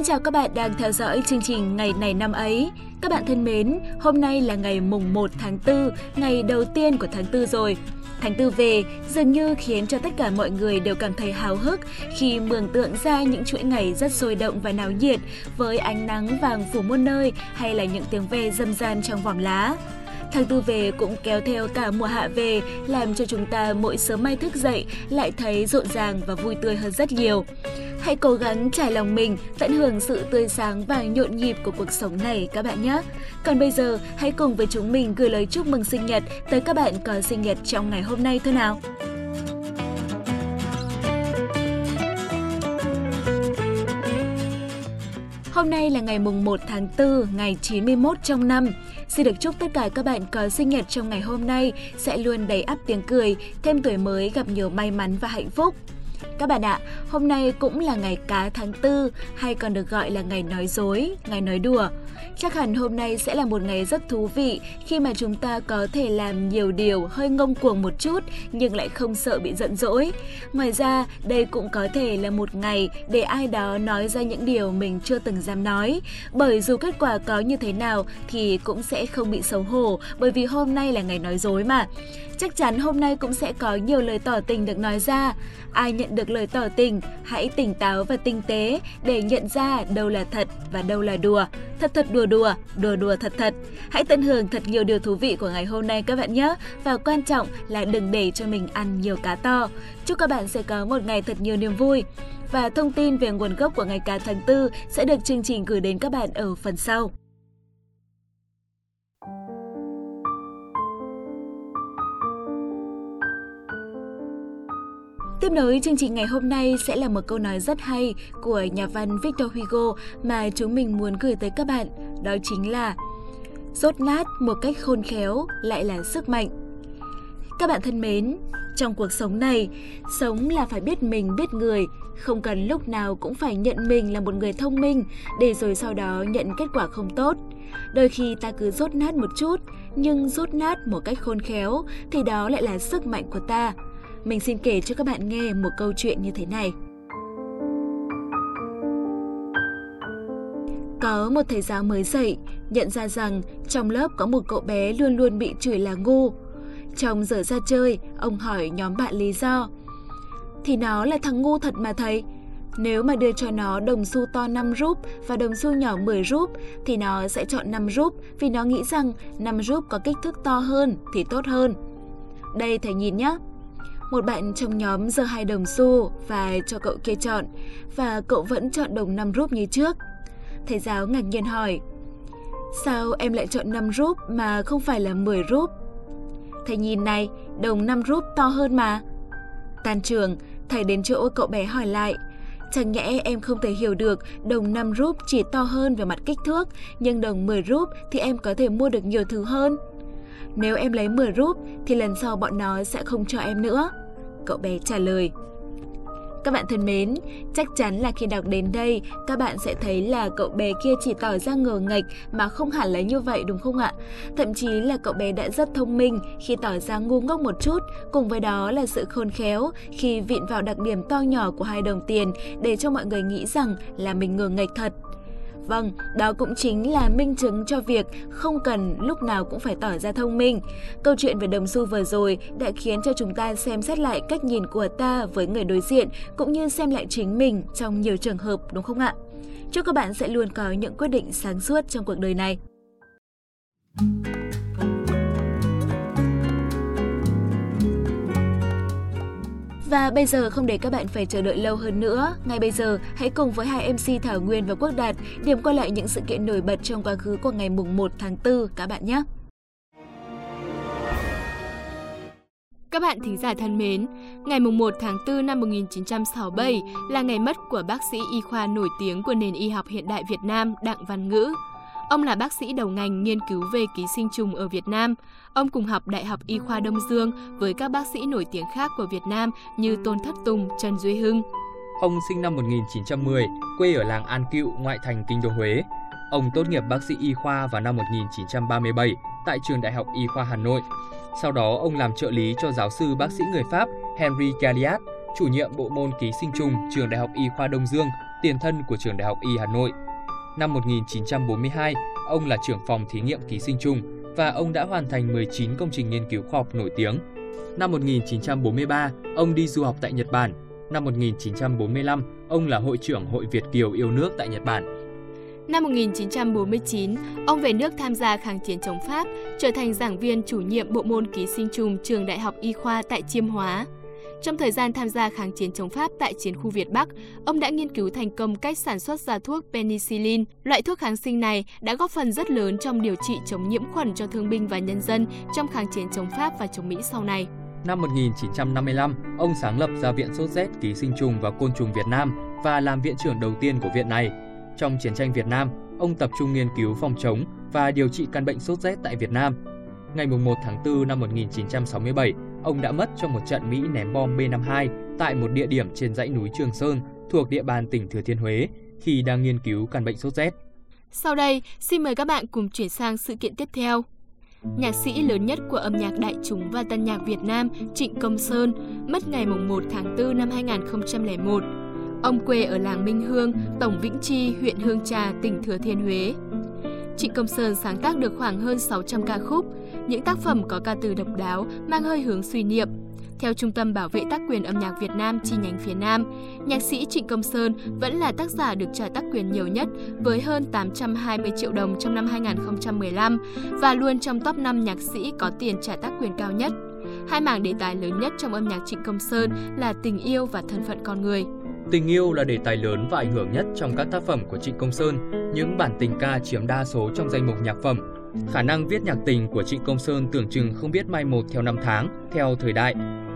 Xin chào các bạn đang theo dõi chương trình Ngày này năm ấy. Các bạn thân mến, hôm nay là ngày mùng 1 tháng 4, ngày đầu tiên của tháng 4 rồi. Tháng tư về dường như khiến cho tất cả mọi người đều cảm thấy háo hức khi mường tượng ra những chuỗi ngày rất sôi động và náo nhiệt với ánh nắng vàng phủ muôn nơi hay là những tiếng ve râm ran trong vòng lá. Tháng tư về cũng kéo theo cả mùa hạ về, làm cho chúng ta mỗi sớm mai thức dậy lại thấy rộn ràng và vui tươi hơn rất nhiều. Hãy cố gắng trải lòng mình, tận hưởng sự tươi sáng và nhộn nhịp của cuộc sống này các bạn nhé. Còn bây giờ, hãy cùng với chúng mình gửi lời chúc mừng sinh nhật tới các bạn có sinh nhật trong ngày hôm nay thôi nào. Hôm nay là ngày mùng 1 tháng 4, ngày 91 trong năm. Xin được chúc tất cả các bạn có sinh nhật trong ngày hôm nay sẽ luôn đầy ắp tiếng cười, thêm tuổi mới gặp nhiều may mắn và hạnh phúc. Các bạn ạ, hôm nay cũng là ngày cá tháng tư hay còn được gọi là ngày nói dối, ngày nói đùa. Chắc hẳn hôm nay sẽ là một ngày rất thú vị khi mà chúng ta có thể làm nhiều điều hơi ngông cuồng một chút nhưng lại không sợ bị giận dỗi. Ngoài ra, đây cũng có thể là một ngày để ai đó nói ra những điều mình chưa từng dám nói. Bởi dù kết quả có như thế nào thì cũng sẽ không bị xấu hổ bởi vì hôm nay là ngày nói dối mà. Chắc chắn hôm nay cũng sẽ có nhiều lời tỏ tình được nói ra. Ai nhận được lời tỏ tình, hãy tỉnh táo và tinh tế để nhận ra đâu là thật và đâu là đùa. Thật thật đùa đùa, đùa đùa thật thật. Hãy tận hưởng thật nhiều điều thú vị của ngày hôm nay các bạn nhé. Và quan trọng là đừng để cho mình ăn nhiều cá to. Chúc các bạn sẽ có một ngày thật nhiều niềm vui. Và thông tin về nguồn gốc của ngày cá tháng 4 sẽ được chương trình gửi đến các bạn ở phần sau. Tiếp nối chương trình ngày hôm nay sẽ là một câu nói rất hay của nhà văn Victor Hugo mà chúng mình muốn gửi tới các bạn, đó chính là Rốt nát một cách khôn khéo lại là sức mạnh. Các bạn thân mến, trong cuộc sống này, sống là phải biết mình biết người, không cần lúc nào cũng phải nhận mình là một người thông minh để rồi sau đó nhận kết quả không tốt. Đôi khi ta cứ rốt nát một chút, nhưng rốt nát một cách khôn khéo thì đó lại là sức mạnh của ta mình xin kể cho các bạn nghe một câu chuyện như thế này. Có một thầy giáo mới dạy, nhận ra rằng trong lớp có một cậu bé luôn luôn bị chửi là ngu. Trong giờ ra chơi, ông hỏi nhóm bạn lý do. Thì nó là thằng ngu thật mà thầy. Nếu mà đưa cho nó đồng xu to 5 rúp và đồng xu nhỏ 10 rúp thì nó sẽ chọn 5 rúp vì nó nghĩ rằng 5 rúp có kích thước to hơn thì tốt hơn. Đây thầy nhìn nhé. Một bạn trong nhóm giơ hai đồng xu và cho cậu kia chọn, và cậu vẫn chọn đồng 5 rúp như trước. Thầy giáo ngạc nhiên hỏi, Sao em lại chọn 5 rúp mà không phải là 10 rúp? Thầy nhìn này, đồng 5 rúp to hơn mà. Tan trường, thầy đến chỗ cậu bé hỏi lại, Chẳng nhẽ em không thể hiểu được đồng 5 rúp chỉ to hơn về mặt kích thước, nhưng đồng 10 rúp thì em có thể mua được nhiều thứ hơn. Nếu em lấy 10 rúp thì lần sau bọn nó sẽ không cho em nữa. Cậu bé trả lời. Các bạn thân mến, chắc chắn là khi đọc đến đây, các bạn sẽ thấy là cậu bé kia chỉ tỏ ra ngờ nghệch mà không hẳn là như vậy đúng không ạ? Thậm chí là cậu bé đã rất thông minh khi tỏ ra ngu ngốc một chút, cùng với đó là sự khôn khéo khi vịn vào đặc điểm to nhỏ của hai đồng tiền để cho mọi người nghĩ rằng là mình ngờ nghệch thật. Vâng, đó cũng chính là minh chứng cho việc không cần lúc nào cũng phải tỏ ra thông minh. Câu chuyện về đồng xu vừa rồi đã khiến cho chúng ta xem xét lại cách nhìn của ta với người đối diện cũng như xem lại chính mình trong nhiều trường hợp đúng không ạ? Chúc các bạn sẽ luôn có những quyết định sáng suốt trong cuộc đời này. Và bây giờ không để các bạn phải chờ đợi lâu hơn nữa, ngay bây giờ hãy cùng với hai MC Thảo Nguyên và Quốc Đạt điểm qua lại những sự kiện nổi bật trong quá khứ của ngày mùng 1 tháng 4 các bạn nhé. Các bạn thính giả thân mến, ngày mùng 1 tháng 4 năm 1967 là ngày mất của bác sĩ y khoa nổi tiếng của nền y học hiện đại Việt Nam Đặng Văn Ngữ. Ông là bác sĩ đầu ngành nghiên cứu về ký sinh trùng ở Việt Nam. Ông cùng học Đại học Y khoa Đông Dương với các bác sĩ nổi tiếng khác của Việt Nam như Tôn Thất Tùng, Trần Duy Hưng. Ông sinh năm 1910, quê ở làng An Cựu, ngoại thành kinh đô Huế. Ông tốt nghiệp bác sĩ y khoa vào năm 1937 tại trường Đại học Y khoa Hà Nội. Sau đó, ông làm trợ lý cho giáo sư bác sĩ người Pháp Henry Galliat, chủ nhiệm bộ môn ký sinh trùng trường Đại học Y khoa Đông Dương tiền thân của trường Đại học Y Hà Nội. Năm 1942, ông là trưởng phòng thí nghiệm ký sinh trùng và ông đã hoàn thành 19 công trình nghiên cứu khoa học nổi tiếng. Năm 1943, ông đi du học tại Nhật Bản. Năm 1945, ông là hội trưởng Hội Việt Kiều yêu nước tại Nhật Bản. Năm 1949, ông về nước tham gia kháng chiến chống Pháp, trở thành giảng viên chủ nhiệm bộ môn ký sinh trùng trường Đại học Y khoa tại Chiêm Hóa. Trong thời gian tham gia kháng chiến chống Pháp tại chiến khu Việt Bắc, ông đã nghiên cứu thành công cách sản xuất ra thuốc penicillin. Loại thuốc kháng sinh này đã góp phần rất lớn trong điều trị chống nhiễm khuẩn cho thương binh và nhân dân trong kháng chiến chống Pháp và chống Mỹ sau này. Năm 1955, ông sáng lập ra Viện Sốt rét ký sinh trùng và côn trùng Việt Nam và làm viện trưởng đầu tiên của viện này. Trong chiến tranh Việt Nam, ông tập trung nghiên cứu phòng chống và điều trị căn bệnh sốt rét tại Việt Nam. Ngày 1 tháng 4 năm 1967, ông đã mất trong một trận Mỹ ném bom B-52 tại một địa điểm trên dãy núi Trường Sơn thuộc địa bàn tỉnh Thừa Thiên Huế khi đang nghiên cứu căn bệnh sốt rét. Sau đây, xin mời các bạn cùng chuyển sang sự kiện tiếp theo. Nhạc sĩ lớn nhất của âm nhạc đại chúng và tân nhạc Việt Nam Trịnh Công Sơn mất ngày 1 tháng 4 năm 2001. Ông quê ở làng Minh Hương, Tổng Vĩnh Chi, huyện Hương Trà, tỉnh Thừa Thiên Huế. Trịnh Công Sơn sáng tác được khoảng hơn 600 ca khúc, những tác phẩm có ca từ độc đáo, mang hơi hướng suy niệm. Theo Trung tâm Bảo vệ tác quyền âm nhạc Việt Nam chi nhánh phía Nam, nhạc sĩ Trịnh Công Sơn vẫn là tác giả được trả tác quyền nhiều nhất với hơn 820 triệu đồng trong năm 2015 và luôn trong top 5 nhạc sĩ có tiền trả tác quyền cao nhất. Hai mảng đề tài lớn nhất trong âm nhạc Trịnh Công Sơn là tình yêu và thân phận con người. Tình yêu là đề tài lớn và ảnh hưởng nhất trong các tác phẩm của Trịnh Công Sơn. Những bản tình ca chiếm đa số trong danh mục nhạc phẩm. Khả năng viết nhạc tình của Trịnh Công Sơn tưởng chừng không biết mai một theo năm tháng, theo thời đại.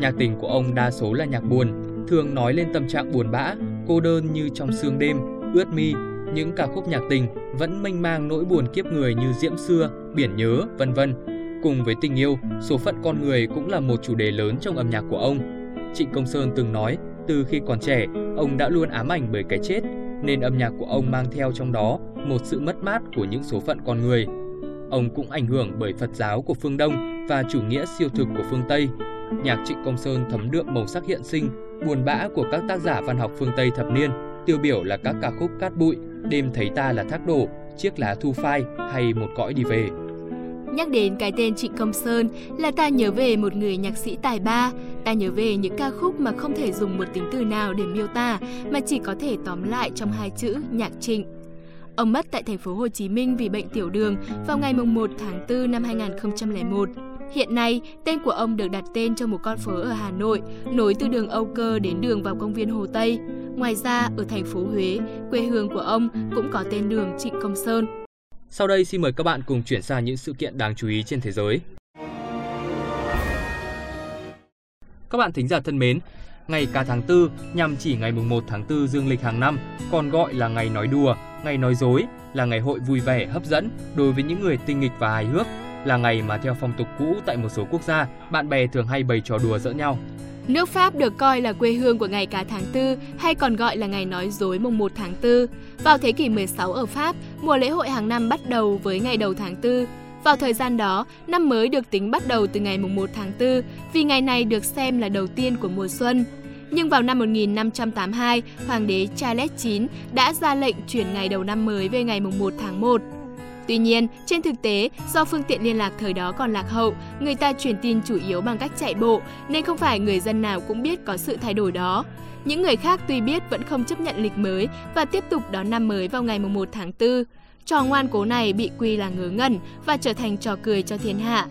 Nhạc tình của ông đa số là nhạc buồn, thường nói lên tâm trạng buồn bã, cô đơn như trong sương đêm, ướt mi. Những ca khúc nhạc tình vẫn mênh mang nỗi buồn kiếp người như Diễm xưa, Biển nhớ, vân vân. Cùng với tình yêu, số phận con người cũng là một chủ đề lớn trong âm nhạc của ông. Trịnh Công Sơn từng nói, từ khi còn trẻ, ông đã luôn ám ảnh bởi cái chết, nên âm nhạc của ông mang theo trong đó một sự mất mát của những số phận con người. Ông cũng ảnh hưởng bởi Phật giáo của phương Đông và chủ nghĩa siêu thực của phương Tây. Nhạc Trịnh Công Sơn thấm đượm màu sắc hiện sinh, buồn bã của các tác giả văn học phương Tây thập niên, tiêu biểu là các ca khúc Cát bụi, Đêm thấy ta là thác đổ, Chiếc lá thu phai hay Một cõi đi về. Nhắc đến cái tên Trịnh Công Sơn là ta nhớ về một người nhạc sĩ tài ba, ta nhớ về những ca khúc mà không thể dùng một tính từ nào để miêu tả mà chỉ có thể tóm lại trong hai chữ nhạc Trịnh. Ông mất tại thành phố Hồ Chí Minh vì bệnh tiểu đường vào ngày 1 tháng 4 năm 2001. Hiện nay, tên của ông được đặt tên cho một con phố ở Hà Nội, nối từ đường Âu Cơ đến đường vào công viên Hồ Tây. Ngoài ra, ở thành phố Huế, quê hương của ông cũng có tên đường Trịnh Công Sơn. Sau đây xin mời các bạn cùng chuyển sang những sự kiện đáng chú ý trên thế giới. Các bạn thính giả thân mến, ngày cả tháng 4 nhằm chỉ ngày mùng 1 tháng 4 dương lịch hàng năm, còn gọi là ngày nói đùa, ngày nói dối, là ngày hội vui vẻ hấp dẫn đối với những người tinh nghịch và hài hước, là ngày mà theo phong tục cũ tại một số quốc gia, bạn bè thường hay bày trò đùa giỡn nhau. Nước Pháp được coi là quê hương của ngày cá tháng 4 hay còn gọi là ngày nói dối mùng 1 tháng 4. Vào thế kỷ 16 ở Pháp, mùa lễ hội hàng năm bắt đầu với ngày đầu tháng 4. Vào thời gian đó, năm mới được tính bắt đầu từ ngày mùng 1 tháng 4 vì ngày này được xem là đầu tiên của mùa xuân. Nhưng vào năm 1582, Hoàng đế Charles IX đã ra lệnh chuyển ngày đầu năm mới về ngày mùng 1 tháng 1. Tuy nhiên, trên thực tế, do phương tiện liên lạc thời đó còn lạc hậu, người ta truyền tin chủ yếu bằng cách chạy bộ, nên không phải người dân nào cũng biết có sự thay đổi đó. Những người khác tuy biết vẫn không chấp nhận lịch mới và tiếp tục đón năm mới vào ngày 1 tháng 4. Trò ngoan cố này bị quy là ngớ ngẩn và trở thành trò cười cho thiên hạ.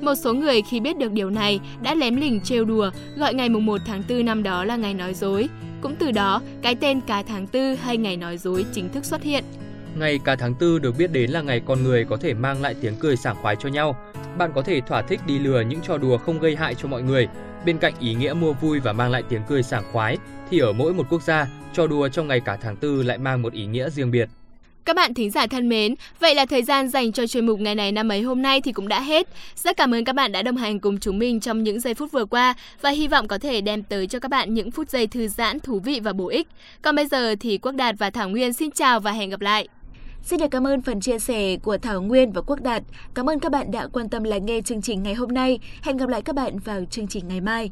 Một số người khi biết được điều này đã lém lỉnh trêu đùa, gọi ngày 1 tháng 4 năm đó là ngày nói dối. Cũng từ đó, cái tên cá tháng 4 hay ngày nói dối chính thức xuất hiện. Ngày cả tháng 4 được biết đến là ngày con người có thể mang lại tiếng cười sảng khoái cho nhau. Bạn có thể thỏa thích đi lừa những trò đùa không gây hại cho mọi người. Bên cạnh ý nghĩa mua vui và mang lại tiếng cười sảng khoái, thì ở mỗi một quốc gia, trò đùa trong ngày cả tháng 4 lại mang một ý nghĩa riêng biệt. Các bạn thính giả thân mến, vậy là thời gian dành cho chuyên mục ngày này năm ấy hôm nay thì cũng đã hết. Rất cảm ơn các bạn đã đồng hành cùng chúng mình trong những giây phút vừa qua và hy vọng có thể đem tới cho các bạn những phút giây thư giãn, thú vị và bổ ích. Còn bây giờ thì Quốc Đạt và Thảo Nguyên xin chào và hẹn gặp lại. Xin được cảm ơn phần chia sẻ của Thảo Nguyên và Quốc Đạt. Cảm ơn các bạn đã quan tâm lắng nghe chương trình ngày hôm nay. Hẹn gặp lại các bạn vào chương trình ngày mai.